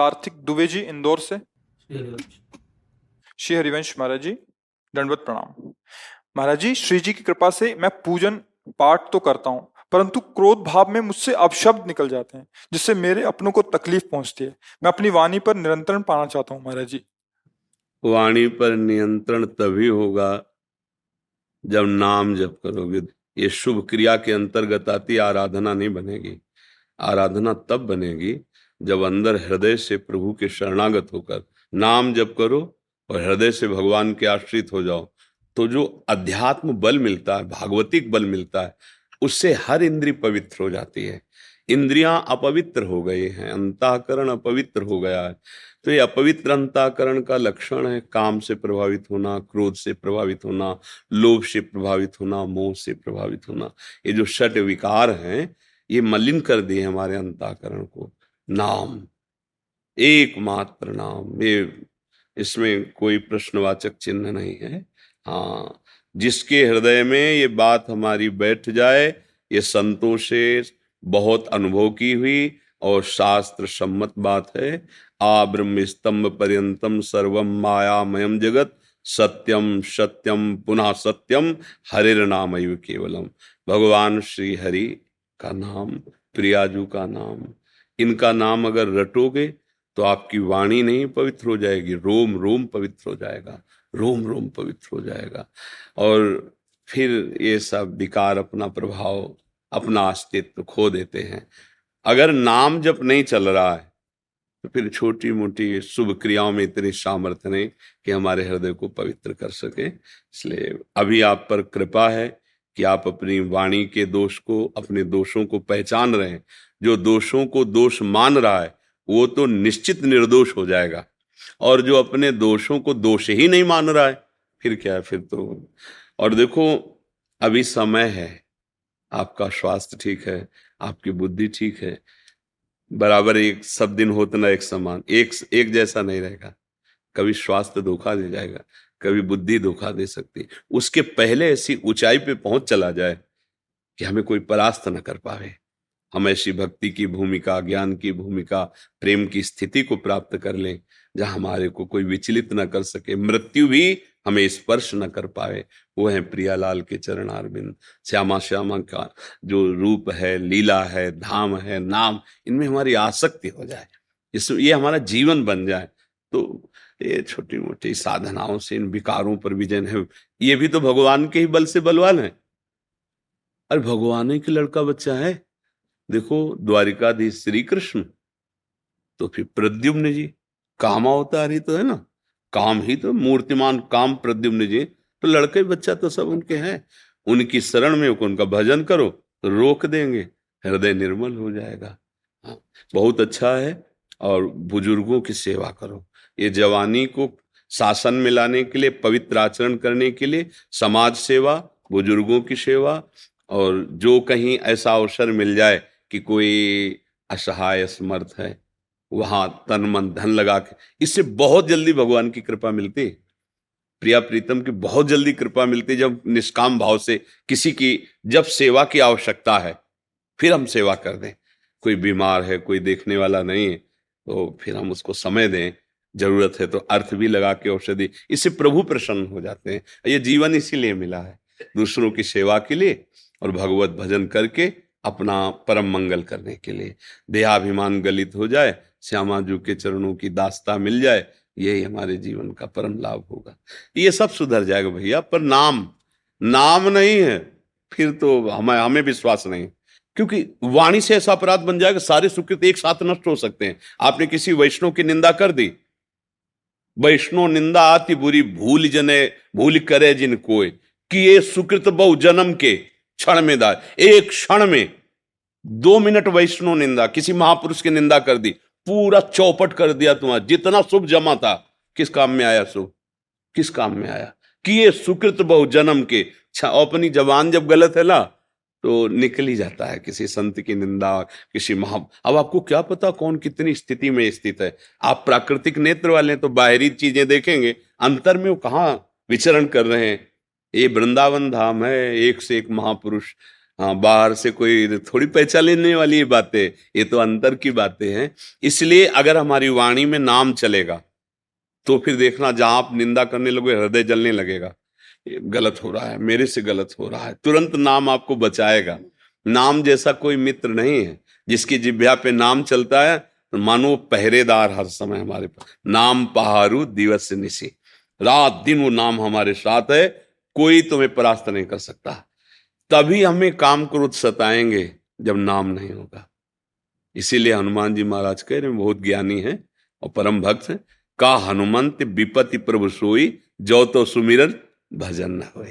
सार्थिक दुबे जी इंदौर से। श्री हरिवंश महाराज जी दंडवत प्रणाम। महाराज जी श्री जी की कृपा से मैं पूजन पाठ तो करता हूँ परंतु क्रोध भाव में मुझसे अपशब्द निकल जाते हैं जिससे मेरे अपनों को तकलीफ़ पहुँचती है। मैं अपनी वाणी पर नियंत्रण पाना चाहता हूँ महाराज। जी वाणी पर नियंत्रण तभी होगा जब नाम जप करोगे। ये शुभ क्रिया के अंतर्गत आती आराधना नहीं बनेगी। आराधना तब बनेगी जब अंदर हृदय से प्रभु के शरणागत होकर नाम जप करो और हृदय से भगवान के आश्रित हो जाओ। तो जो अध्यात्म बल मिलता है, भागवतिक बल मिलता है, उससे हर इंद्री पवित्र हो जाती है। इंद्रियाँ अपवित्र हो गए हैं, अंताकरण अपवित्र हो गया है। तो ये अपवित्र अंताकरण का लक्षण है, काम से प्रभावित होना, क्रोध से प्रभावित होना, लोभ से प्रभावित होना, मोह से प्रभावित होना। ये जो षट विकार हैं, ये मलिन कर दिए हमारे अंताकरण को। नाम। एकमात्र नाम। ये इसमें कोई प्रश्नवाचक चिन्ह नहीं है। हाँ जिसके हृदय में ये बात हमारी बैठ जाए, ये संतों से बहुत अनुभव की हुई और शास्त्र सम्मत बात है। आ ब्रह्म स्तंभ पर्यंतम सर्वम मायामयम जगत सत्यम सत्यम पुनः सत्यम हरिर नाम केवलम। भगवान श्री हरि का नाम, प्रियाजू का नाम। इनका नाम अगर रटोगे तो आपकी वाणी नहीं पवित्र हो जाएगी। रोम रोम पवित्र हो जाएगा। रोम रोम पवित्र हो जाएगा। और फिर ये सब विकार अपना प्रभाव, अपना अस्तित्व खो देते हैं। अगर नाम जब नहीं चल रहा है तो फिर छोटी मोटी शुभ क्रियाओं में इतनी सामर्थ्य नहीं कि हमारे हृदय को पवित्र कर सके। इसलिए अभी आप पर कृपा है कि आप अपनी वाणी के दोष को, अपने दोषों को पहचान रहे हैं। जो दोषों को दोष मान रहा है, वो तो निश्चित निर्दोष हो जाएगा। और जो अपने दोषों को दोष ही नहीं मान रहा है, फिर क्या है? फिर तो और देखो, अभी समय है। आपका स्वास्थ्य ठीक है, आपकी बुद्धि ठीक है। बराबर एक सब दिन होते ना एक समान। एक एक जैसा नहीं रहेगा। कभी स्वास्थ्य धोखा दे जाएगा। कभी बुद्धि धोखा दे सकती। उसके पहले ऐसी ऊंचाई पे पहुँच चला जाए कि हमें कोई परास्त न कर पावे। हम ऐसी भक्ति की भूमिका, ज्ञान की भूमिका, प्रेम की स्थिति को प्राप्त कर लें, जहाँ हमारे को कोई विचलित न कर सके, मृत्यु भी हमें स्पर्श न कर पाए वो है प्रियालाल के चरण अरविंद श्यामा श्यामा का जो रूप है, लीला है, धाम है, नाम, इनमें हमारी आसक्ति हो जाए। इस ये हमारा जीवन बन जाए। तो ये छोटी मोटी साधनाओं से इन विकारों पर विजय है। ये भी तो भगवान के ही बल से बलवान है। अरे भगवान ही लड़का बच्चा है। देखो द्वारिकाधीश श्री कृष्ण तो फिर प्रद्युम्न जी काम अवतार ही तो है ना। काम ही तो मूर्तिमान काम प्रद्युम्न जी। तो लड़के बच्चा तो सब उनके हैं। उनकी शरण में उनका भजन करो तो रोक देंगे। हृदय निर्मल हो जाएगा। हाँ, बहुत अच्छा है और बुज़ुर्गों की सेवा करो। ये जवानी को शासन में लाने के लिए, पवित्र आचरण करने के लिए, समाज सेवा, बुज़ुर्गों की सेवा और जो कहीं ऐसा अवसर मिल जाए कि कोई असहाय समर्थ है, वहाँ तन मन धन लगा के, इससे बहुत जल्दी भगवान की कृपा मिलती। है प्रिया प्रीतम की बहुत जल्दी कृपा मिलती जब निष्काम भाव से किसी की, जब सेवा की आवश्यकता है, फिर हम सेवा कर दें। कोई बीमार है, कोई देखने वाला नहीं है तो फिर हम उसको समय दें। ज़रूरत है तो अर्थ भी लगा के औषधि, इससे प्रभु प्रसन्न हो जाते हैं। ये जीवन इसीलिए मिला है, दूसरों की सेवा के लिए और भगवत भजन करके अपना परम मंगल करने के लिए। देहाभिमान गलित हो जाए, श्यामा जू के चरणों की दास्ता मिल जाए, यही हमारे जीवन का परम लाभ होगा। ये सब सुधर जाएगा भैया, पर नाम नाम नहीं है, फिर तो हमें हमें विश्वास नहीं। क्योंकि वाणी से ऐसा अपराध बन जाएगा, सारे सुकृत एक साथ नष्ट हो सकते हैं। आपने किसी वैष्णव की निंदा कर दी वैष्णव निंदा आती बुरी, भूल जने, भूल करे जिन कोई कि ये सुकृत बहु जन्म के, क्षण में दार एक क्षण में दो मिनट वैष्णो निंदा, किसी महापुरुष की निंदा कर दी। पूरा चौपट कर दिया तुम्हारा। जितना शुभ जमा था, किस काम में आया शुभ? किस काम में आया? कि ये सुकृत बहु जन्म के। अपनी जवान जब गलत है ना तो निकल ही जाता है किसी संत की निंदा, किसी महा। अब आपको क्या पता कौन कितनी स्थिति में स्थित है? आप प्राकृतिक नेत्र वाले तो बाहरी चीज़ें देखेंगे। अंतर में वो कहाँ विचरण कर रहे हैं? ये वृंदावन धाम है, एक से एक महापुरुष। हाँ बाहर से कोई थोड़ी पहचान लेने वाली बातें, ये तो अंतर की बातें हैं। इसलिए अगर हमारी वाणी में नाम चलेगा तो फिर देखना जहाँ आप निंदा करने लगे हृदय जलने लगेगा। गलत हो रहा है, मेरे से गलत हो रहा है, तुरंत नाम आपको बचाएगा। नाम जैसा कोई मित्र नहीं है, जिसकी जिभ्या पे नाम चलता है तो मानो पहरेदार हर समय हमारे पास। नाम पहाड़ू दिवस निशी रात दिन वो नाम हमारे साथ है, कोई तुम्हें परास्त नहीं कर सकता। तभी हमें काम क्रोध सताएँगे जब नाम नहीं होगा। इसीलिए हनुमान जी महाराज कह रहे बहुत ज्ञानी है और परम भक्त है। का हनुमंत विपति प्रभु सोई, जो तो सुमिरन भजन न हो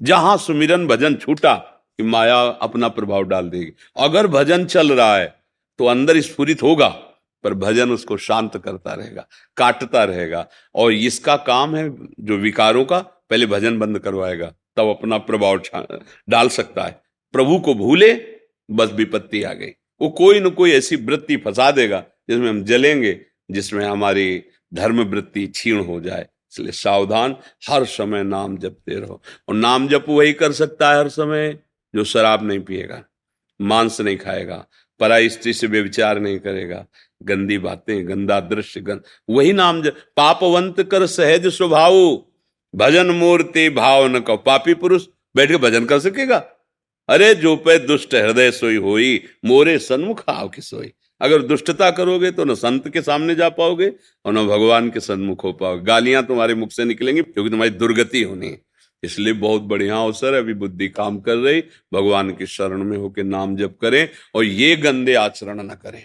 जहाँ सुमिरन भजन छूटा कि माया अपना प्रभाव डाल देगी। अगर भजन चल रहा है तो अंदर स्फुरित होगा, पर भजन उसको शांत करता रहेगा, काटता रहेगा। और इसका काम है जो विकारों का, पहले भजन बंद करवाएगा, तब अपना प्रभाव डाल सकता है। प्रभु को भूले, बस विपत्ति आ गई। वो कोई ना कोई ऐसी वृत्ति फंसा देगा, जिसमें हम जलेंगे, जिसमें हमारी धर्म वृत्ति क्षीण हो जाए। इसलिए सावधान हर समय नाम जपते रहो। और नाम जप वही कर सकता है हर समय, जो शराब नहीं पिएगा, मांस नहीं खाएगा, पराई स्त्री से व्यविचार नहीं करेगा, गंदी बातें, गंदा दृश्य गंद वही नाम जप पापवंत कर सहज स्वभाव। भजन मूर्ति भाव न कहो। पापी पुरुष बैठ के भजन कर सकेगा? अरे, जो पे दुष्ट हृदय सोई होई, मोरे सन्मुख आव की सोई। अगर दुष्टता करोगे तो न संत के सामने जा पाओगे और न भगवान के सन्मुख हो पाओगे। गालियाँ तुम्हारे मुख से निकलेंगी क्योंकि तुम्हारी दुर्गति होनी है। इसलिए बहुत बढ़िया अवसर है, अभी बुद्धि काम कर रही, भगवान की शरण में होकर नाम जप करें और ये गंदे आचरण न करें।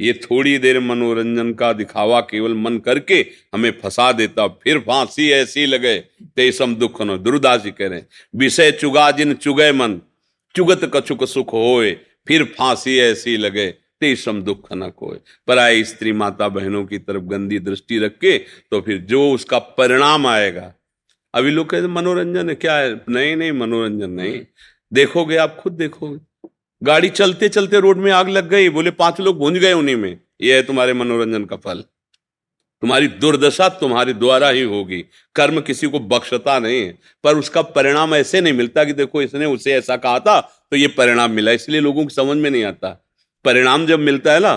ये थोड़ी देर मनोरंजन का दिखावा केवल मन करके हमें फंसा देता, फिर फांसी ऐसी लगे, तेसम दुख न कह रहे विषय चुगा जिन चुगे मन, चुगत कछुक सुख होए, फिर फांसी ऐसी लगे। तेसम दुख न कोय पराय स्त्री माता बहनों की तरफ़ गंदी दृष्टि रख के तो फिर जो उसका परिणाम आएगा। अभी लोग कहते मनोरंजन है। क्या है? नहीं नहीं, मनोरंजन नहीं। देखोगे, आप खुद देखोगे। गाड़ी चलते चलते रोड में आग लग गई, बोले, पाँच लोग भूंज गए उन्हीं में। यह है तुम्हारे मनोरंजन का फल। तुम्हारी दुर्दशा तुम्हारे द्वारा ही होगी। कर्म किसी को बख्शता नहीं है। पर उसका परिणाम ऐसे नहीं मिलता कि देखो, इसने उसे ऐसा कहा था तो ये परिणाम मिला। इसलिए लोगों को समझ में नहीं आता। परिणाम जब मिलता है ना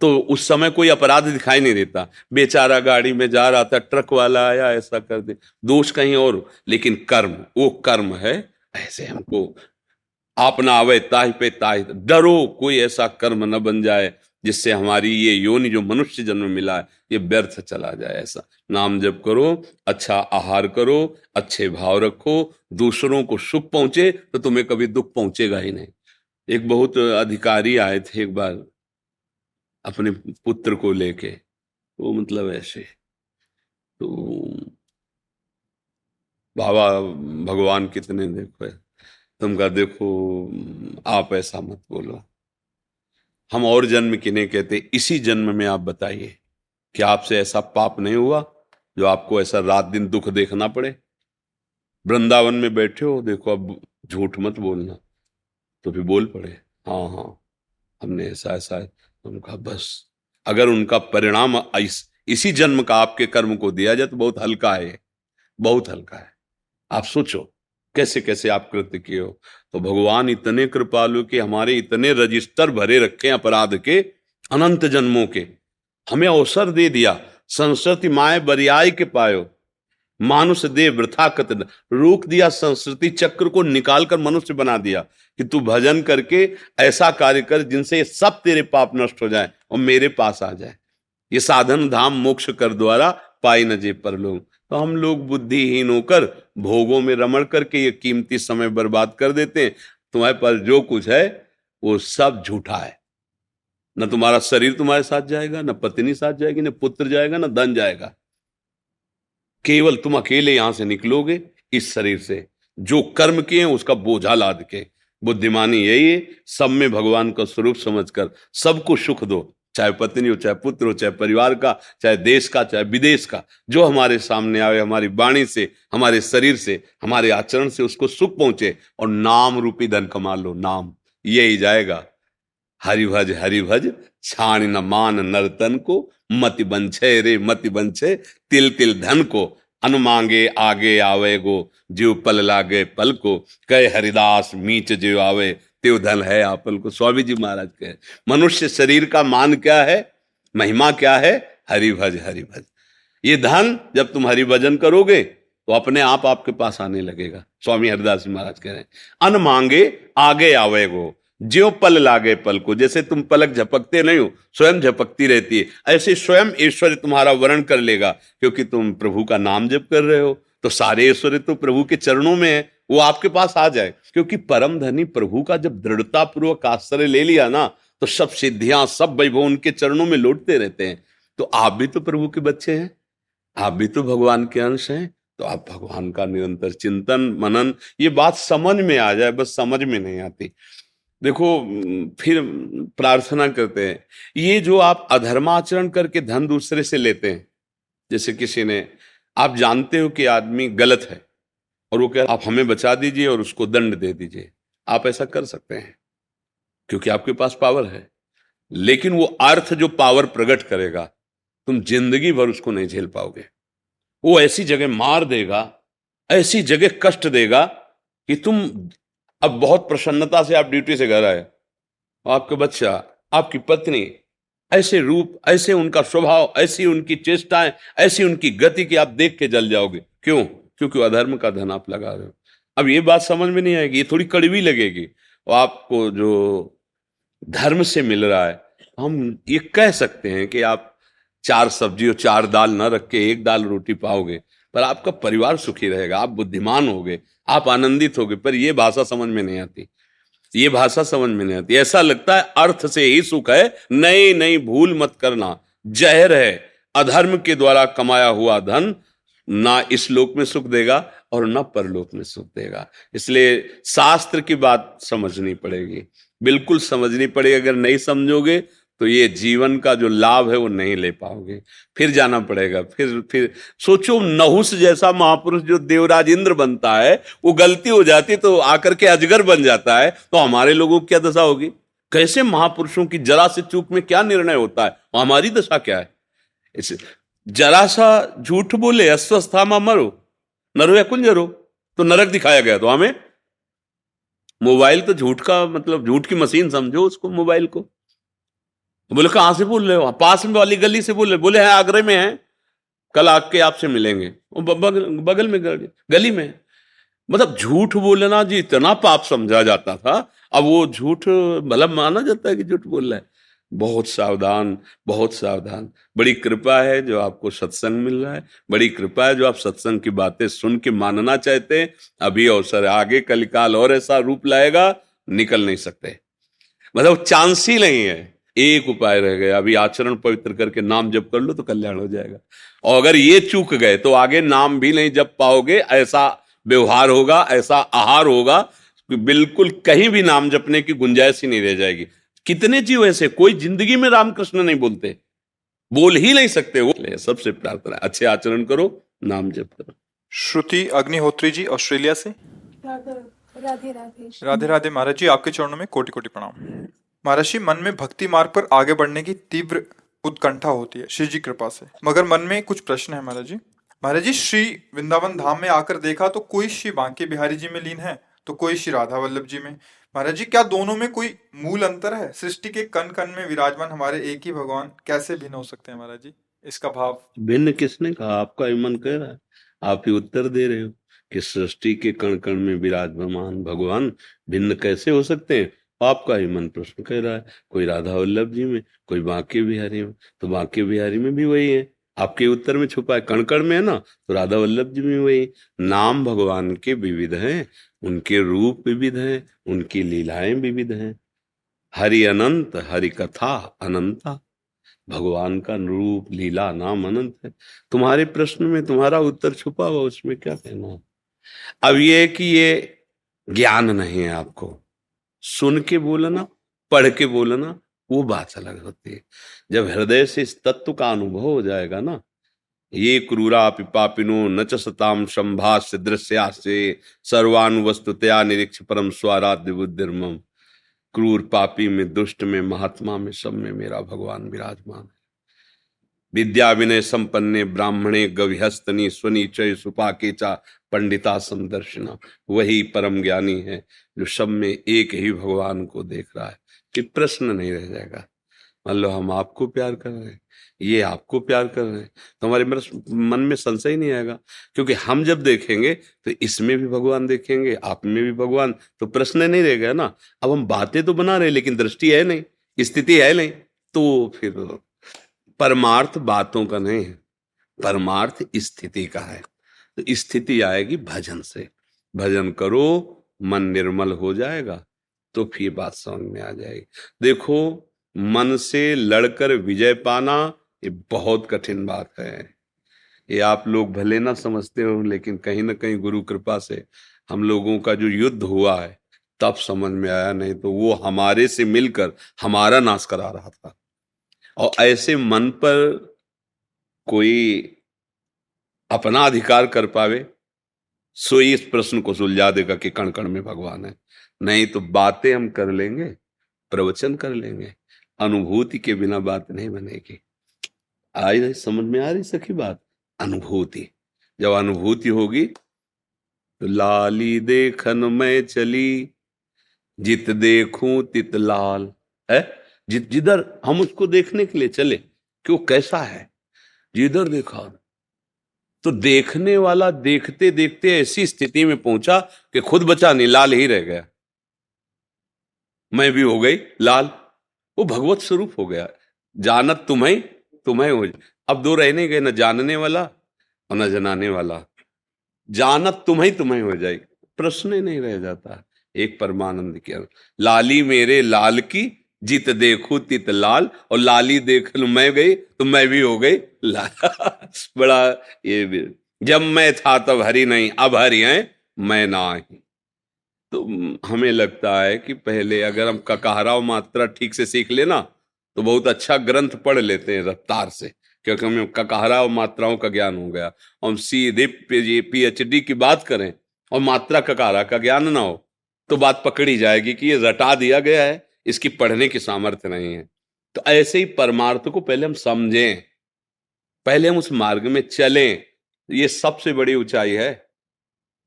तो उस समय कोई अपराध दिखाई नहीं देता। बेचारा गाड़ी में जा रहा था, ट्रक वाला आया, ऐसा कर दे। दोष कहीं और लेकिन कर्म, वो कर्म है, ऐसे हमको आप ना आवे ताह पे ताह डरो, कोई ऐसा कर्म न बन जाए, जिससे हमारी ये योनि जो मनुष्य जन्म मिला है, ये व्यर्थ चला जाए ऐसा। नाम जप करो अच्छा आहार करो, अच्छे भाव रखो, दूसरों को सुख पहुँचे तो तुम्हें कभी दुख पहुंचेगा ही नहीं। एक बहुत अधिकारी आए थे एक बार अपने पुत्र को लेके। वो मतलब ऐसे। तो बाबा, भगवान कितने देखो तुम कहा देखो, आप ऐसा मत बोलो। हम और जन्म की नहीं कहते, इसी जन्म में आप बताइए कि आपसे ऐसा पाप नहीं हुआ जो आपको ऐसा रात दिन दुख देखना पड़े। वृंदावन में बैठे हो, देखो अब झूठ मत बोलना। तो फिर बोल पड़े हाँ हाँ हमने ऐसा ऐसा उनका बस अगर उनका परिणाम इस, इसी जन्म का आपके कर्म को दिया जाए तो बहुत हल्का है बहुत हल्का है। आप सोचो कैसे कैसे आप कृत्य किए हो? तो भगवान इतने कृपालु के हमारे इतने रजिस्टर भरे रखे अपराध के अनंत जन्मों के हमें अवसर दे दिया संस्कृति माए बरियाई के पायो। मानुष दे वृथा कत रोक दिया संस्कृति चक्र को निकालकर मनुष्य बना दिया कि तू भजन करके ऐसा कार्य कर जिनसे सब तेरे पाप नष्ट हो जाए और मेरे पास आ जाए। ये साधन धाम मोक्ष कर द्वारा पाई न पर लोग तो हम लोग बुद्धिहीन होकर भोगों में रमण करके ये कीमती समय बर्बाद कर देते हैं। तुम्हारे पास जो कुछ है, वो सब झूठा है। न तुम्हारा शरीर तुम्हारे साथ जाएगा, न पत्नी साथ जाएगी, न पुत्र जाएगा, न धन जाएगा। केवल तुम अकेले यहाँ से निकलोगे इस शरीर से। जो कर्म किए हैं, उसका बोझा लाद के बुद्धिमानी यही है, सब में भगवान का स्वरूप समझकर सबको सुख दो। चाहे पत्नी हो, चाहे पुत्र हो, चाहे परिवार का, चाहे देश का, चाहे विदेश का, जो हमारे सामने आवे हमारी वाणी से, हमारे शरीर से, हमारे आचरण से उसको सुख पहुँचे और नाम रूपी धन कमा लो। नाम यही जाएगा। हरिभज हरिभज छाण न मान नर्तन को, मति बंछे रे मति बंछे, तिल तिल धन को अनुमांगे आगे आवे गो, जीव पल लागे पल को, कहे हरिदास मीच जीव आवे त्यो धन है आपल को। स्वामी जी महाराज कहे, मनुष्य शरीर का मान क्या है? महिमा क्या है? हरिभज हरिभज। ये धन जब तुम हरिभजन करोगे तो अपने आप आपके पास आने लगेगा। स्वामी हरिदास जी महाराज कह रहे हैं, अन मांगे आगे आवे गो ज्यो पल लागे पल को, जैसे तुम पलक झपकते नहीं हो, स्वयं झपकती रहती है। ऐसे स्वयं ईश्वर तुम्हारा वर्ण कर लेगा, क्योंकि तुम प्रभु का नाम जप कर रहे हो। तो सारे ईश्वर तो प्रभु के चरणों में है, वो आपके पास आ जाए। क्योंकि परम धनी प्रभु का जब दृढ़ता पूर्वक आश्रय ले लिया ना तो सब सिद्धियाँ, सब वैभव उनके चरणों में लौटते रहते हैं। तो आप भी तो प्रभु के बच्चे हैं, आप भी तो भगवान के अंश हैं तो आप भगवान का निरंतर चिंतन, मनन, ये बात समझ में आ जाए, बस समझ में नहीं आती। देखो, फिर प्रार्थना करते हैं। ये जो आप अधर्माचरण करके धन दूसरे से लेते हैं, जैसे किसी ने, आप जानते हो कि आदमी गलत है, और वो कह, आप हमें बचा दीजिए और उसको दंड दे दीजिए। आप ऐसा कर सकते हैं, क्योंकि आपके पास पावर है। लेकिन वो अर्थ जो पावर प्रकट करेगा, तुम ज़िंदगी भर उसको नहीं झेल पाओगे। वो ऐसी जगह मार देगा, ऐसी जगह कष्ट देगा कि तुम अब बहुत प्रसन्नता से आप ड्यूटी से घर आए। आपका बच्चा, आपकी पत्नी, ऐसे रूप, ऐसे उनका स्वभाव, ऐसी उनकी चेष्टाएँ, ऐसी उनकी गति की आप देख के जल जाओगे। क्यों? क्योंकि अधर्म का धन आप लगा रहे हो। अब ये बात समझ में नहीं आएगी, ये थोड़ी कड़वी लगेगी। और आपको जो धर्म से मिल रहा है, हम ये कह सकते हैं कि आप चार सब्ज़ी और चार दाल ना रख के एक दाल रोटी पाओगे। पर आपका परिवार सुखी रहेगा, आप बुद्धिमान होगे, आप आनंदित होगे, पर यह भाषा समझ में नहीं आती। ये भाषा समझ में नहीं आती। ऐसा लगता है अर्थ से ही सुख है नहीं नहीं भूल मत करना। जहर है, अधर्म के द्वारा कमाया हुआ धन ना इस लोक में सुख देगा और ना परलोक में सुख देगा। इसलिए शास्त्र की बात समझनी पड़ेगी। बिल्कुल समझनी पड़ेगी। अगर नहीं समझोगे तो ये जीवन का जो लाभ है वो नहीं ले पाओगे। फिर जाना पड़ेगा, फिर फिर सोचो नहुस जैसा महापुरुष जो देवराज इंद्र बनता है, वो गलती हो जाती तो आकर के अजगर बन जाता है तो हमारे लोगों की क्या दशा होगी? कैसे महापुरुषों की जरा से चूक में क्या निर्णय होता है? और हमारी दशा क्या है? जरा सा झूठ बोले, अस्वस्था में मरो, नरो या कुंजरो तो नरक दिखाया गया तो हमें। मोबाइल तो झूठ का मतलब झूठ की मशीन समझो उसको, मोबाइल को। बोले कहाँ से बोल रहे हो? पास में वाली गली से बोल रहे बोले है आगरे में है। कल आके आपसे मिलेंगे। बगल, बगल में गली में। मतलब झूठ बोलना जी इतना पाप समझा जाता था। अब वो झूठ मतलब माना जाता है कि झूठ बोल रहा है। बहुत सावधान बहुत सावधान। बड़ी कृपा है जो आपको सत्संग मिल रहा है। बड़ी कृपा है जो आप सत्संग की बातें सुन के मानना चाहते हैं। अभी अवसर आगे कलिकाल और ऐसा रूप लाएगा निकल नहीं सकते। मतलब चांस ही नहीं है। एक उपाय रह गया अभी आचरण पवित्र करके नाम जप कर लो तो कल्याण हो जाएगा। और अगर ये चूक गए तो आगे नाम भी नहीं जप पाओगे ऐसा व्यवहार होगा ऐसा आहार होगा बिल्कुल कहीं भी नाम जपने की गुंजाइश ही नहीं रह जाएगी। कितने जीव ऐसे कोई ज़िंदगी में रामकृष्ण नहीं बोलते। बोल ही नहीं सकते वो सबसे प्रार्थना अच्छे आचरण करो नाम जप करो। श्रुति अग्निहोत्री जी ऑस्ट्रेलिया से? राधे राधे राधे। राधे महाराज जी आपके चरणों में कोटि कोटि प्रणाम। महाराज जी मन में भक्ति मार्ग पर आगे बढ़ने की तीव्र उत्कंठा होती है श्री जी कृपा से। मगर मन में कुछ प्रश्न है महाराज जी महाराज जी श्री वृंदावन धाम में आकर देखा तो कोई श्री बांके बिहारी जी में लीन है तो कोई श्री राधा वल्लभ जी में। महाराज जी क्या दोनों में कोई मूल अंतर है? सृष्टि के कन कन में विराजमान हमारे एक ही भगवान कैसे भिन्न हो सकते हैं महाराज जी इसका भाव? भिन्न किसने कहा? आपका ही मन कह रहा है। आप ही उत्तर दे रहे हो कि सृष्टि के कण कण में विराजमान भगवान भिन्न कैसे हो सकते हैं? आपका ही मन प्रश्न कह रहा है। कोई राधा वल्लभ जी में, कोई बांके बिहारी में। तो बांके बिहारी में भी वही है। आपके उत्तर में छुपा है। कणकण में है ना तो राधा वल्लभ जी में वही नाम भगवान के विविध हैं, उनके रूप विविध हैं, उनकी लीलाएँ विविध हैं। हरि अनंत, हरि कथा अनंता। भगवान का रूप, लीला, नाम अनंत है। तुम्हारे प्रश्न में तुम्हारा उत्तर छुपा हुआ, उसमें क्या कहना अब ये कि ये ज्ञान नहीं है आपको। सुन के बोलना, पढ़ के बोलना, वो बात अलग होती है। जब हृदय से इस तत्व का अनुभव हो जाएगा ना, ये क्रूरा पिपापिनो न चताम संभाष्य दृश्या से सर्वानुवस्तुतया निरीक्ष परम स्वाराध्य बुद्धिर्मम। क्रूर पापी में, दुष्ट में, महात्मा में, सब में मेरा भगवान विराजमान है। विद्या विनय संपन्ने ब्राह्मणे गविहस्तनी स्वनीचय सुपाकेचा पंडिता संदर्शना। वही परम ज्ञानी है, जो सब में एक ही भगवान को देख रहा है। कि प्रश्न नहीं रह जाएगा। मान लो हम आपको प्यार कर रहे हैं, ये आपको प्यार कर रहे हैं तो हमारे मन में संशय नहीं आएगा। क्योंकि हम जब देखेंगे तो इसमें भी भगवान देखेंगे, आप में भी भगवान। तो प्रश्न नहीं रहेगा ना। अब हम बातें तो बना रहे लेकिन दृष्टि है नहीं, स्थिति है नहीं तो फिर परमार्थ बातों का नहीं है, परमार्थ स्थिति का है। तो स्थिति आएगी भजन से। भजन करो, मन निर्मल हो जाएगा तो फिर बात समझ में आ जाएगी। देखो, मन से लड़कर विजय पाना, ये बहुत कठिन बात है। ये आप लोग भले ना समझते हो, लेकिन कहीं ना कहीं गुरु कृपा से हम लोगों का जो युद्ध हुआ है, तब समझ में आया, नहीं तो वो हमारे से मिलकर हमारा नाश करा रहा था। और ऐसे मन पर कोई अपना अधिकार कर पावे, सो इस प्रश्न को सुलझा देगा कि कण कण में भगवान है। नहीं तो बातें हम कर लेंगे, प्रवचन कर लेंगे, अनुभूति के बिना बात नहीं बनेगी। नहीं समझ में आ रही सखी बात? अनुभूति। जब अनुभूति होगी तो लाली देखन में चली, जित देखूँ तित लाल। है? जिधर हम उसको देखने के लिए चले कि वो कैसा है, जिधर देखा तो देखने वाला देखते देखते ऐसी स्थिति में पहुँचा कि खुद बचा नहीं, लाल ही रह गया। मैं भी हो गई लाल। वो भगवत स्वरूप हो गया। जानत तुम्हें तुम्हें हो। अब दो रहने गए, ना जानने वाला और न जनाने वाला। जानत तुम्हें तुम्हें हो जाए प्रश्न नहीं रह जाता। एक परमानंद के लाली मेरे लाल की जित देखू तित लाल, और लाली देख मैं गई तो मैं भी हो गई लाल। बड़ा ये भी। जब मैं था तब हरी नहीं, अब हरी है, मैं ना ही तो हमें लगता है कि पहले अगर हम ककाहरा मात्रा ठीक से सीख लेना तो बहुत अच्छा ग्रंथ पढ़ लेते हैं रफ्तार से, क्योंकि हमें ककाहरा और मात्राओं का ज्ञान हो गया। हम सीधे पी एच डी की बात करें, और मात्रा ककारा का ज्ञान ना हो तो बात पकड़ी जाएगी कि ये रटा दिया गया है। इसकी पढ़ने की सामर्थ्य नहीं है। तो ऐसे ही परमार्थ को पहले हम समझें पहले हम उस मार्ग में चलें। ये सबसे बड़ी ऊंचाई है।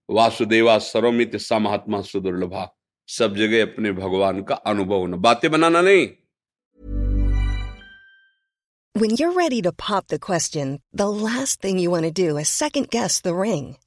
वासुदेवा सर्वमित सा महात्मा सुदुर्लभा। सब जगह अपने भगवान का अनुभव होना। बातें बनाना नहीं। When you're ready to pop the question, the last thing you want to do is second guess the ring.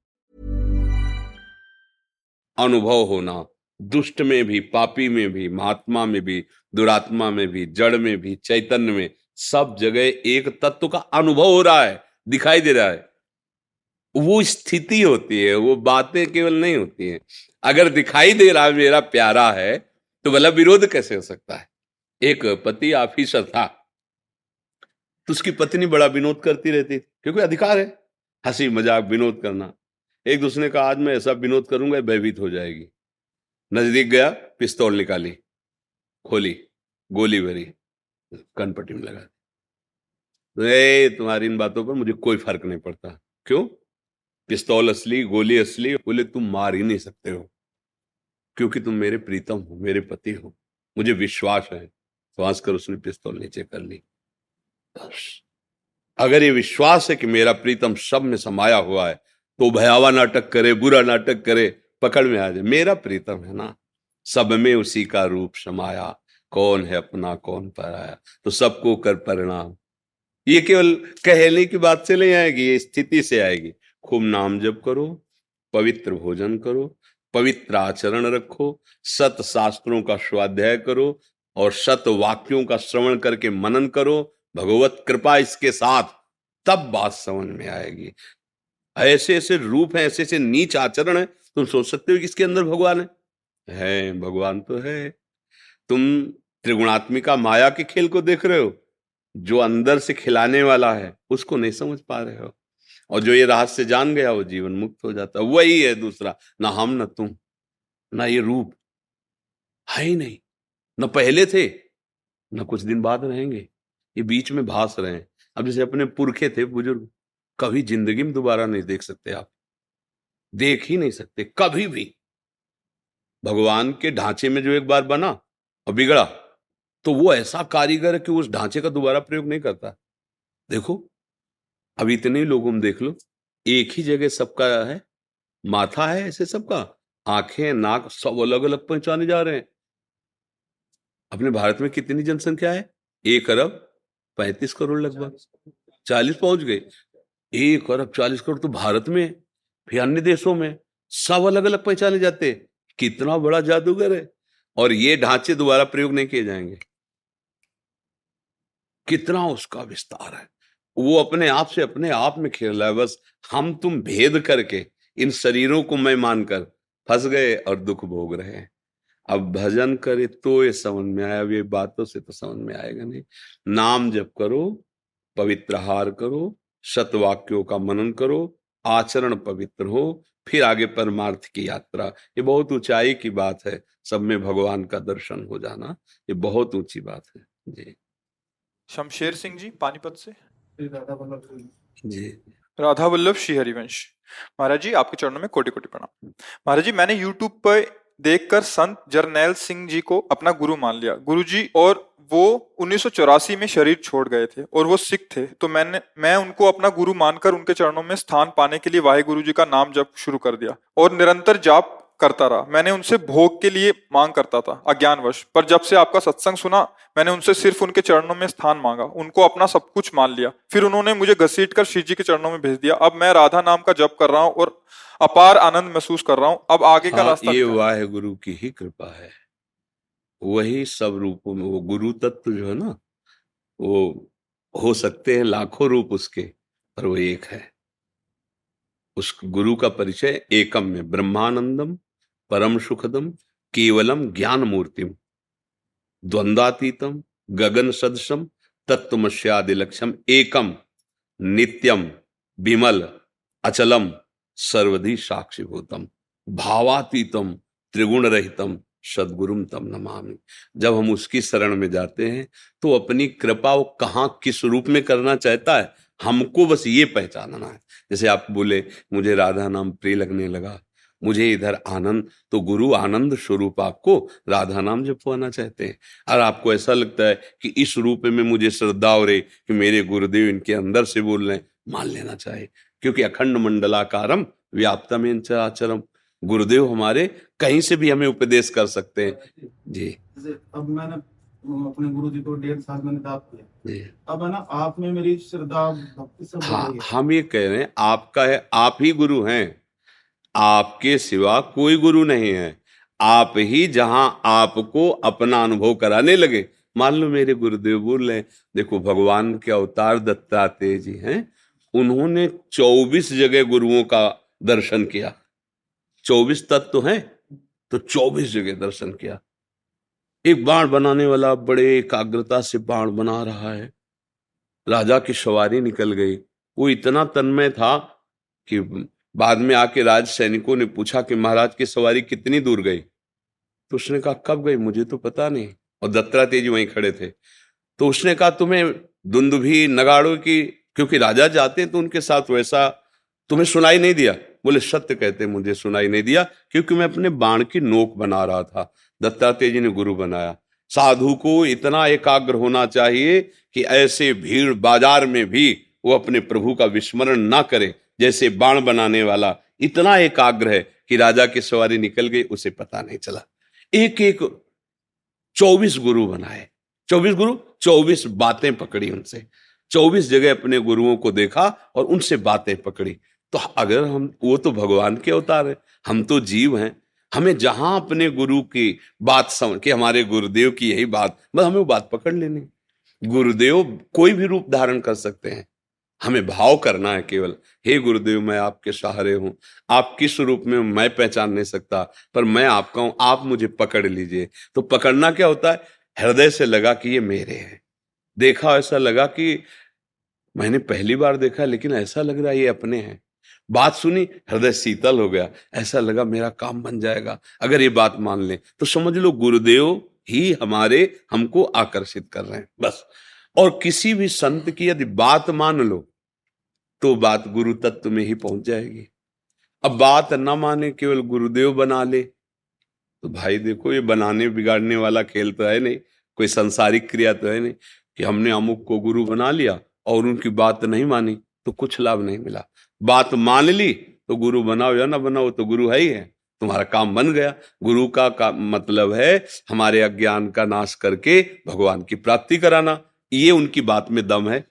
अनुभव होना, दुष्ट में भी, पापी में भी, महात्मा में भी, दुरात्मा में भी, जड़ में भी, चैतन्य में, सब जगह एक तत्व का अनुभव हो रहा है, दिखाई दे रहा है। वो स्थिति होती है, वो बातें केवल नहीं होती हैं। अगर दिखाई दे रहा मेरा प्यारा है तो भला विरोध कैसे हो सकता है? एक पति ऑफिसर था तो उसकी पत्नी बड़ा विनोद करती रहती थी, क्योंकि अधिकार है हँसी मज़ाक विनोद करना। एक दूसरे का आज मैं ऐसा विनोद करूँगा, भयभीत हो जाएगी। नज़दीक गया, पिस्तौल निकाली, खोली, गोली भरी, कनपट्टी में लगा दी। तो ए, तुम्हारी इन बातों पर मुझे कोई फ़र्क नहीं पड़ता। क्यों? पिस्तौल असली, गोली असली, बोले तुम मार ही नहीं सकते हो। क्योंकि तुम मेरे प्रीतम हो, मेरे पति हो। मुझे विश्वास है। श्वास कर उसने पिस्तौल नीचे कर ली। अगर ये विश्वास है कि मेरा प्रीतम सब में समाया हुआ है तो भयावा नाटक करे, बुरा नाटक करे, पकड़ में आ जाए। मेरा प्रीतम है ना, सब में उसी का रूप समाया। कौन है अपना, कौन पराया? तो सबको कर परिणाम। ये केवल कहने की बात से नहीं आएगी, ये स्थिति से आएगी। खूब नाम जप करो, पवित्र भोजन करो, पवित्र आचरण रखो, सत शास्त्रों का स्वाध्याय करो और सत वाक्यों का श्रवण करके मनन करो। भगवत कृपा इसके साथ, तब बात समझ में आएगी। ऐसे ऐसे रूप हैं, ऐसे ऐसे नीच आचरण है, तुम सोच सकते हो कि इसके अंदर भगवान है। है, भगवान तो है। तुम त्रिगुणात्मिका माया के खेल को देख रहे हो, जो अंदर से खिलाने वाला है, उसको नहीं समझ पा रहे हो। और जो ये रहस्य जान गया, वो जीवन मुक्त हो जाता वही है दूसरा, ना हम, ना तुम, ना ये रूप। है ही नहीं। न पहले थे, न कुछ दिन बाद रहेंगे। ये बीच में भास रहे हैं। अब जैसे अपने पुरखे थे, बुज़ुर्ग। कभी ज़िंदगी में दोबारा नहीं देख सकते आप। देख ही नहीं सकते, कभी भी। भगवान के ढांचे में जो एक बार बना और बिगड़ा तो वो ऐसा कारीगर है कि उस ढांचे का दोबारा प्रयोग नहीं करता। देखो, अब इतने लोगों में देख लो, एक ही जगह सबका है, माथा है ऐसे सबका, आँखें, नाक, सब अलग अलग पहचाने जा रहे हैं। अपने भारत में कितनी जनसंख्या है? एक अरब पैंतीस करोड़ लगभग। चालीस पहुँच गए। एक अरब चालीस करोड़ तो भारत में, फिर अन्य देशों में। सब अलग अलग पहचाने जाते कितना बड़ा जादूगर है। और ये ढांचे दोबारा प्रयोग नहीं किए जाएँगे। कितना उसका विस्तार है। वो अपने आप से अपने आप में खेल रहा है। बस हम तुम भेद करके इन शरीरों को मैं मानकर फंस गए और दुख भोग रहे हैं। अब भजन करे तो ये समझ में आया। अब ये बातों से तो समझ में आएगा नहीं। नाम जप करो पवित्र हार करो सतवाक्यों का मनन करो आचरण पवित्र हो फिर आगे परमार्थ की यात्रा। ये बहुत ऊंचाई की बात है सब में भगवान का दर्शन हो जाना ये बहुत ऊँची बात है। जी। शमशेर सिंह जी पानीपत से। जी। राधा वल्लभ श्री हरिवंश। महाराज जी आपके चरणों में कोटि कोटि प्रणाम। महाराज जी मैंने यूट्यूब पर देखकर संत जरनैल सिंह जी को अपना गुरु मान लिया। गुरु जी और वो उन्नीस सौ चौरासी में शरीर छोड़ गए थे और वो सिख थे। तो मैंने, मैं उनको अपना गुरु मानकर उनके चरणों में स्थान पाने के लिए वाहे गुरु जी का नाम जप शुरू कर दिया और निरंतर जाप करता रहा। मैंने उनसे भोग के लिए मांग करता था अज्ञानवश। पर जब से आपका सत्संग सुना मैंने उनसे सिर्फ़ उनके चरणों में स्थान मांगा। उनको अपना सब कुछ मान लिया। फिर उन्होंने मुझे घसीट कर श्री जी के चरणों में भेज दिया। अब मैं राधा नाम का जप कर रहा हूँ और अपार आनंद महसूस कर रहा हूँ। अब आगे का हाँ, रास्ता ये है? वाहे गुरु की ही कृपा है। वही सब रूपों में वो गुरु तत्व जो है ना वो हो सकते हैं लाखों रूप उसके पर वो एक है। उस गुरु का परिचय एकम में ब्रह्मानंदम परम सुखदम, केवलम ज्ञान मूर्तिम द्वंद्वातीतम गगन सदृशम तत्वमस्यादि लक्ष्यम एकम, नित्यम विमल अचलम सर्वधि साक्षीभूतम भावातीतम त्रिगुण रहितम सदगुरुम तम नमामि। जब हम उसकी शरण में जाते हैं तो अपनी कृपा वो कहाँ किस रूप में करना चाहता है, हमको बस ये पहचानना है। जैसे आप बोले, मुझे राधा नाम प्रिय लगने लगा मुझे इधर आनंद तो गुरु आनंद स्वरूप आपको राधा नाम जपवाना चाहते हैं। और आपको ऐसा लगता है कि इस रूप में मुझे श्रद्धा हो रही कि मेरे गुरुदेव इनके अंदर से बोल रहे हैं मान लेना चाहिए क्योंकि अखंड मंडलाकारम व्याप्तम आचरम। गुरुदेव हमारे कहीं से भी हमें उपदेश कर सकते हैं। जी। अब मैंने अपने गुरु जी को डेढ़ साल मैंने दाप किया। अब है ना आप में मेरी श्रद्धा भक्ति सब हाँ। हम ये कह रहे हैं आपका है आप ही गुरु हैं। आपके सिवा कोई गुरु नहीं है। आप ही जहाँ आपको अपना अनुभव कराने लगे। मान लो मेरे गुरुदेव बोल रहे देखो, भगवान के अवतार दत्तात्रेय जी हैं। उन्होंने 24 जगह गुरुओं का दर्शन किया। 24 तत्व हैं तो 24 जगह दर्शन किया। एक बाण बनाने वाला बड़े एकाग्रता से बाण बना रहा है। राजा की सवारी निकल गई। वो इतना तन्मय था कि बाद में आके राज सैनिकों ने पूछा कि महाराज की सवारी कितनी दूर गई? तो उसने कहा, कब गई? मुझे तो पता नहीं। और दत्तात्रेय जी वहीं खड़े थे। तो उसने कहा, तुम्हें दुंदुभी, नगाड़ों की, क्योंकि राजा जाते हैं तो उनके साथ वैसा तुम्हें सुनाई नहीं दिया? बोले, सत्य कहते मुझे सुनाई नहीं दिया, क्योंकि मैं अपने बाण की नोक बना रहा था। दत्तात्रेय जी ने गुरु बनाया, साधु को इतना एकाग्र होना चाहिए कि ऐसे भीड़ बाज़ार में भी वो अपने प्रभु का विस्मरण ना करे। जैसे बाण बनाने वाला इतना एकाग्र है कि राजा की सवारी निकल गई, उसे पता नहीं चला। एक एक चौबीस गुरु बनाए। चौबीस गुरु, चौबीस बातें पकड़ी उनसे। चौबीस जगह अपने गुरुओं को देखा और उनसे बातें पकड़ी। तो अगर हम, वो तो भगवान के अवतार है, हम तो जीव हैं। हमें जहाँ अपने गुरु की बात समझ, के हमारे गुरुदेव की यही बात, बस हमें वो बात पकड़ लेनी। गुरुदेव कोई भी रूप धारण कर सकते हैं। हमें भाव करना है केवल। हे गुरुदेव, मैं आपके सहारे हूँ। आप किस रूप में मैं पहचान नहीं सकता, पर मैं आपका हूँ। आप मुझे पकड़ लीजिए। तो पकड़ना क्या होता है? हृदय से लगा कि ये मेरे हैं। देखा, ऐसा लगा कि मैंने पहली बार देखा, लेकिन ऐसा लग रहा है ये अपने हैं। बात सुनी, हृदय शीतल हो गया। ऐसा लगा मेरा काम बन जाएगा। अगर ये बात मान लें तो समझ लो, गुरुदेव ही हमारे, हमको आकर्षित कर रहे हैं। बस। और किसी भी संत की यदि बात मान लो तो बात गुरु तत्व में ही पहुँच जाएगी। अब बात न माने केवल गुरुदेव बना ले। तो भाई देखो ये बनाने बिगाड़ने वाला खेल तो है नहीं कोई संसारिक क्रिया तो है नहीं कि हमने अमुक को गुरु बना लिया और उनकी बात नहीं मानी तो कुछ लाभ नहीं मिला। बात मान ली तो गुरु बनाओ या ना बनाओ तो गुरु है ही है। तुम्हारा काम बन गया। गुरु का, का मतलब है हमारे अज्ञान का नाश करके भगवान की प्राप्ति कराना। ये उनकी बात में दम है।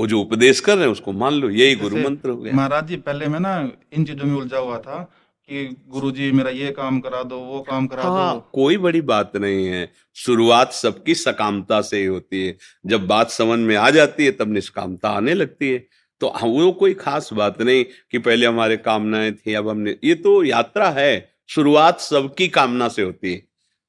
वो जो उपदेश कर रहे हैं उसको मान लो यही गुरु मंत्र हो गया। महाराज जी पहले मैं ना इन चीज़ों में उलझा हुआ था कि गुरु जी मेरा ये काम करा दो वो काम करा हाँ दो कोई बड़ी बात नहीं है। शुरुआत सबकी सकामता से ही होती है। जब बात समझ में आ जाती है तब निष्कामता आने लगती है। तो हाँ, वो कोई खास बात नहीं कि पहले हमारे कामनाएँ थी अब हमने ये तो यात्रा है। शुरुआत सबकी कामना से होती है।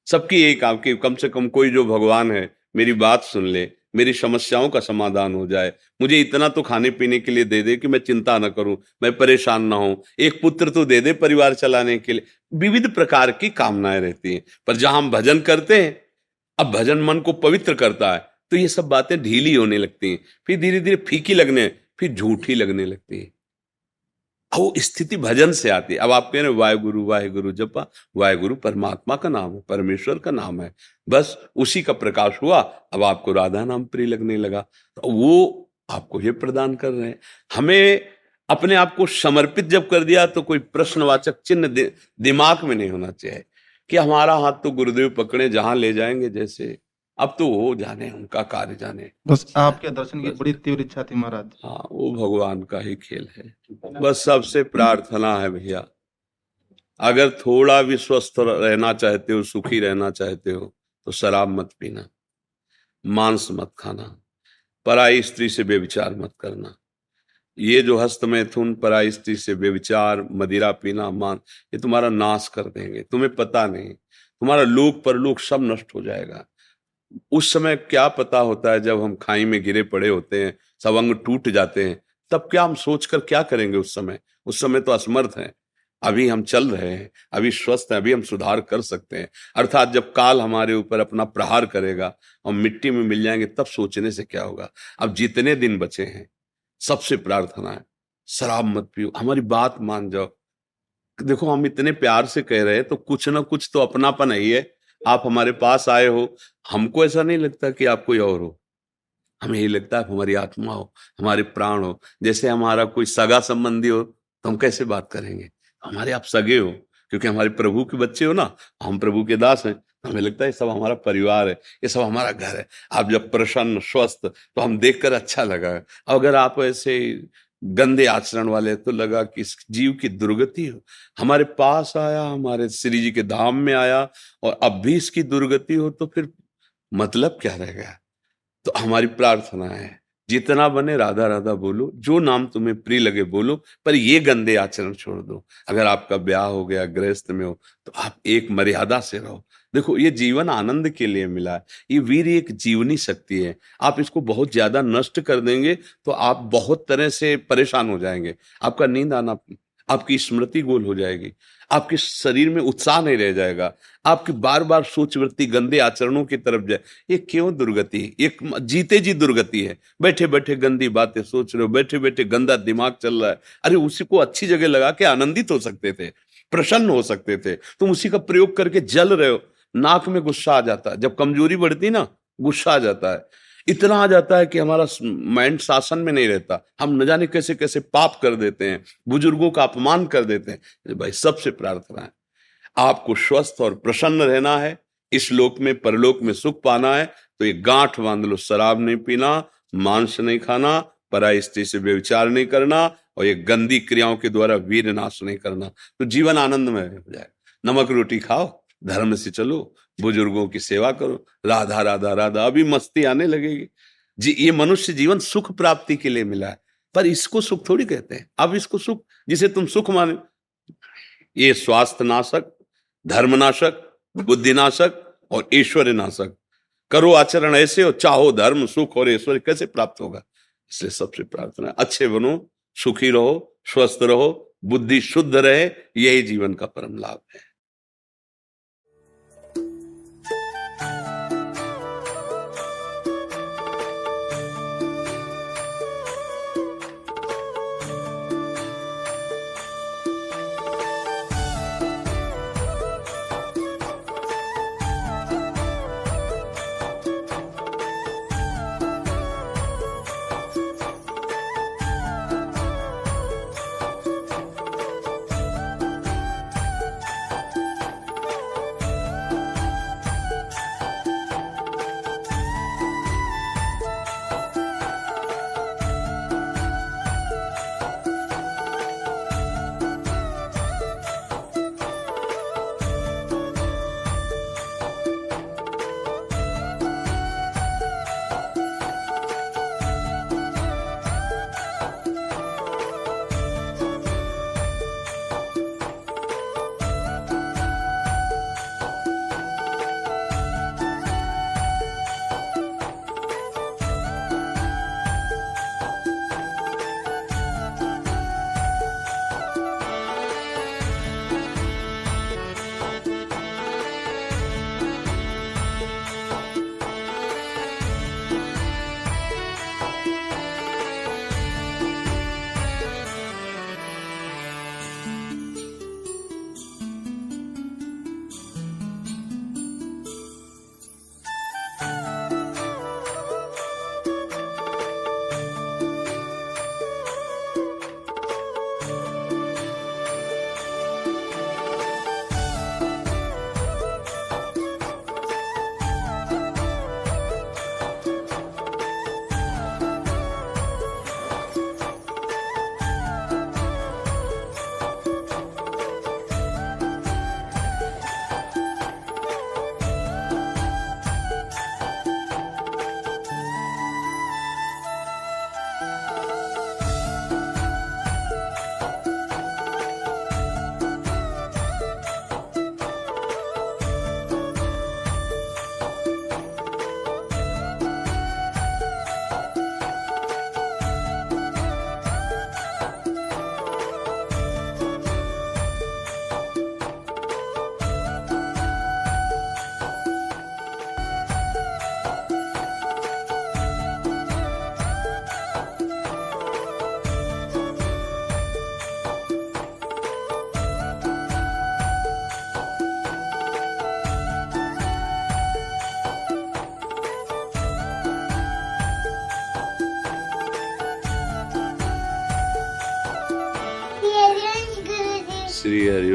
सबकी यही काम कि कम से कम कोई जो भगवान है मेरी बात सुन ले। मेरी समस्याओं का समाधान हो जाए। मुझे इतना तो खाने पीने के लिए दे दे कि मैं चिंता न करूँ, मैं परेशान ना हूँ एक पुत्र तो दे दे परिवार चलाने के लिए। विविध प्रकार की कामनाएँ रहती हैं। पर जहाँ हम भजन करते हैं, अब भजन मन को पवित्र करता है तो ये सब बातें ढीली होने लगती हैं। फिर धीरे धीरे फीकी लगने, फिर झूठी लगने लगती है। वो स्थिति भजन से आती है। अब आप कह रहे वाहे गुरु वाहे गुरु जपा वाहे गुरु परमात्मा का नाम है, परमेश्वर का नाम है। बस उसी का प्रकाश हुआ, अब आपको राधा नाम प्रिय लगने लगा। तो वो आपको ये प्रदान कर रहे हैं। हमें अपने आप को समर्पित जब कर दिया तो कोई प्रश्नवाचक चिन्ह दिमाग में नहीं होना चाहिए कि हमारा हाथ तो गुरुदेव पकड़े जहाँ ले जाएँगे जैसे अब तो वो जाने उनका कार्य जाने। बस आपके दर्शन की बड़ी तीव्र इच्छा थी महाराज। हाँ वो भगवान का ही खेल है। बस सबसे प्रार्थना है भैया अगर थोड़ा भी स्वस्थ रहना चाहते हो सुखी रहना चाहते हो तो शराब मत पीना मांस मत खाना पराई स्त्री से बेविचार मत करना। ये जो हस्त मैथुन पराई स्त्री से बेविचार मदिरा पीना मान ये तुम्हारा नाश कर देंगे तुम्हें पता नहीं तुम्हारा लोक परलोक सब नष्ट हो जाएगा। उस समय क्या पता होता है जब हम खाई में गिरे पड़े होते हैं, सब अंग टूट जाते हैं, तब क्या हम सोचकर क्या करेंगे उस समय? उस समय तो असमर्थ हैं। अभी हम चल रहे हैं, अभी स्वस्थ हैं, अभी हम सुधार कर सकते हैं। अर्थात जब काल हमारे ऊपर अपना प्रहार करेगा और मिट्टी में मिल जाएँगे, तब सोचने से क्या होगा? अब जितने दिन बचे हैं, सबसे प्रार्थना है, शराब मत पियो, हमारी बात मान जाओ। देखो, हम इतने प्यार से कह रहे हैं तो कुछ ना कुछ तो अपनापन ही है। आप हमारे पास आए हो, हमको ऐसा नहीं लगता कि आप कोई और हो। हमें यही लगता है हमारी आत्मा हो, हमारे प्राण हो। जैसे हमारा कोई सगा संबंधी हो तो हम कैसे बात करेंगे? हमारे आप सगे हो, क्योंकि हमारे प्रभु के बच्चे हो ना, हम प्रभु के दास हैं हमें लगता है ये सब हमारा परिवार है, ये सब हमारा घर है। आप जब प्रसन्न, स्वस्थ तो हम देखकर अच्छा लगा अगर आप ऐसे गंदे आचरण वाले तो लगा कि इस जीव की दुर्गति हो। हमारे पास आया, हमारे श्री जी के धाम में आया और अब भी इसकी दुर्गति हो तो फिर मतलब क्या रह गया? तो हमारी प्रार्थना है, जितना बने राधा राधा बोलो, जो नाम तुम्हें प्रिय लगे बोलो, पर ये गंदे आचरण छोड़ दो। अगर आपका ब्याह हो गया, गृहस्थ में हो तो आप एक मर्यादा से रहो। देखो, ये जीवन आनंद के लिए मिला है। ये वीर एक जीवनी शक्ति है। आप इसको बहुत ज़्यादा नष्ट कर देंगे तो आप बहुत तरह से परेशान हो जाएँगे। आपका नींद आना, आपकी स्मृति गोल हो जाएगी। आपके शरीर में उत्साह नहीं रह जाएगा। आपकी बार बार सोच वृत्ति गंदे आचरणों की तरफ़ जाए। ये क्यों दुर्गति? एक जीते जी दुर्गति है। बैठे बैठे गंदी बातें सोच रहे हो बैठे बैठे गंदा दिमाग चल रहा है। अरे, उसी को अच्छी जगह लगा के आनंदित हो सकते थे, प्रसन्न हो सकते थे। तुम उसी का प्रयोग करके जल रहे हो। नाक में गुस्सा आ जाता है। जब कमज़ोरी बढ़ती ना, गुस्सा आ जाता है। इतना आ जाता है कि हमारा माइंड शासन में नहीं रहता। हम न जाने कैसे कैसे पाप कर देते हैं, बुज़ुर्गों का अपमान कर देते हैं। भाई, सबसे प्रार्थना है। आपको स्वस्थ और प्रसन्न रहना है। इस लोक में, परलोक में सुख पाना है। तो ये गांठ बाँध लो, शराब नहीं पीना, मांस नहीं खाना परा स्त्री से व्यविचार नहीं करना और ये गंदी क्रियाओं के द्वारा वीर नाश नहीं करना। तो जीवन आनंद में हो जाए। नमक रोटी खाओ। धर्म से चलो, बुज़ुर्गों की सेवा करो। राधा राधा राधा, अभी मस्ती आने लगेगी। जी, ये मनुष्य जीवन सुख प्राप्ति के लिए मिला है। पर इसको सुख थोड़ी कहते हैं। अब इसको सुख, जिसे तुम सुख माने, ये स्वास्थ्य नाशक धर्म नाशक बुद्धि नाशक और ईश्वर नाशक करो आचरण ऐसे हो चाहो धर्म, सुख और ऐश्वर्य कैसे प्राप्त होगा? इसलिए सबसे प्रार्थना, अच्छे बनो, सुखी रहो, स्वस्थ रहो, बुद्धि शुद्ध रहे, यही जीवन का परम लाभ है।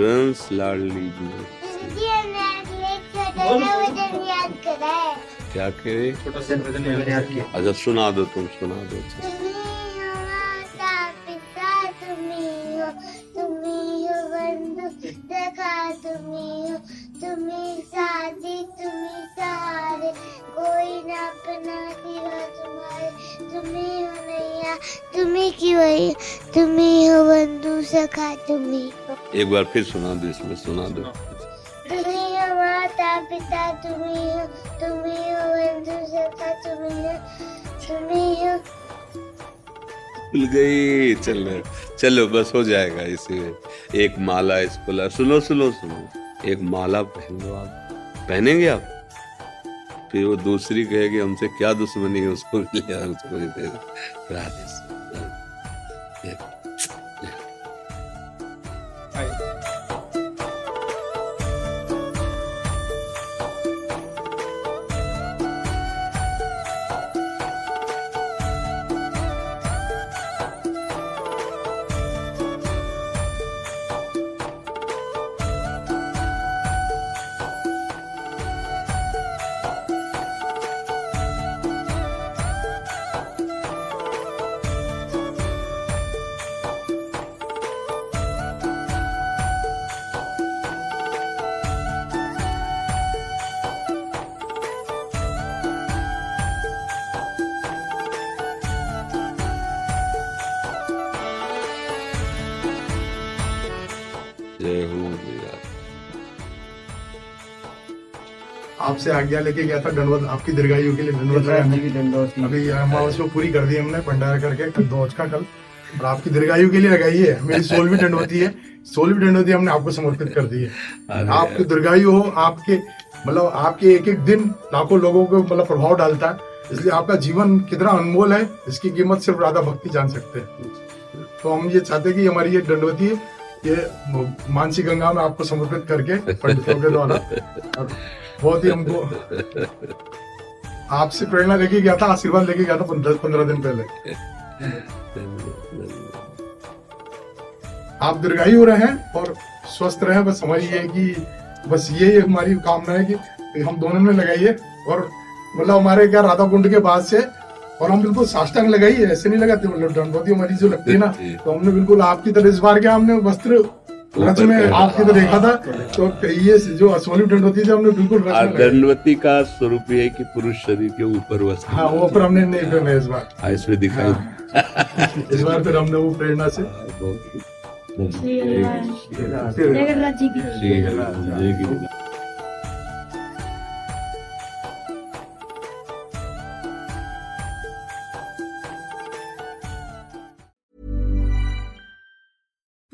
हरिवंश लाडली क्या करे अच्छा सुना दो तुम सुना दो अच्छा तुम्हें हो की वही तुम्हें हो बंधु सखा तुम्हें हो एक बार फिर सुना दो इसमें सुना दो। माता पिता तुम्हें हो तुम्हें हो बंधु सखा तुम्हें हो तुम्हें हो। भूल गई चलो चलो बस हो जाएगा इसी। एक माला इसको ला सुनो सुनो सुनो। एक माला पहन लो आप। पहनेंगे आप? फिर वो दूसरी कहेगी हमसे क्या दुश्मनी है उसको भी ले राधे आपसे आज्ञा लेके गया था दंडवत आपकी दीर्घायु के लिए दंडवत अभी अमावस को पूरी कर दी हमने भंडारा करके दौज का कल। और आपकी दीर्घायु के लिए लगाई है मेरी सोलहवीं दंडवती है सोलहवीं दंडवती हमने आपको समर्पित कर दी है। आपकी दीर्घायु हो आपके मतलब आपके एक एक दिन लाखों लोगों को मतलब प्रभाव डालता है। इसलिए आपका जीवन कितना अनमोल है इसकी कीमत सिर्फ़ राधा भक्ति जान सकते हैं। तो हम ये चाहते हैं कि हमारी ये दंडवती है ये मानसी गंगा में आपको समर्पित करके पंडितों के द्वारा। बहुत ही हमको आपसे प्रेरणा लेके गया था आशीर्वाद लेके गया था दस पंद्रह दिन पहले। आप दीर्घायु रहे और स्वस्थ रहे बस हमारी ये कि बस ये हमारी कामना है कि हम दोनों ने लगाइए और मतलब हमारे क्या राधा कुंड के बाद से और हम बिल्कुल साष्टांग लगाई है ऐसे नहीं लगाते मतलब दंडवती हमारी जो लगती है ना तो हमने बिल्कुल आपकी तरह इस बार क्या हमने वस्त्र रच में आपके तो देखा था तो ये जो असोली होती थी हमने बिल्कुल। दंडवती का स्वरूप ये है कि पुरुष शरीर के ऊपर वस्त्र हाँ वो पर हमने नहीं पहना इस बार हाँ, इसमें दिखाई इस बार फिर हमने वो प्रेरणा से जी जी जी की श्री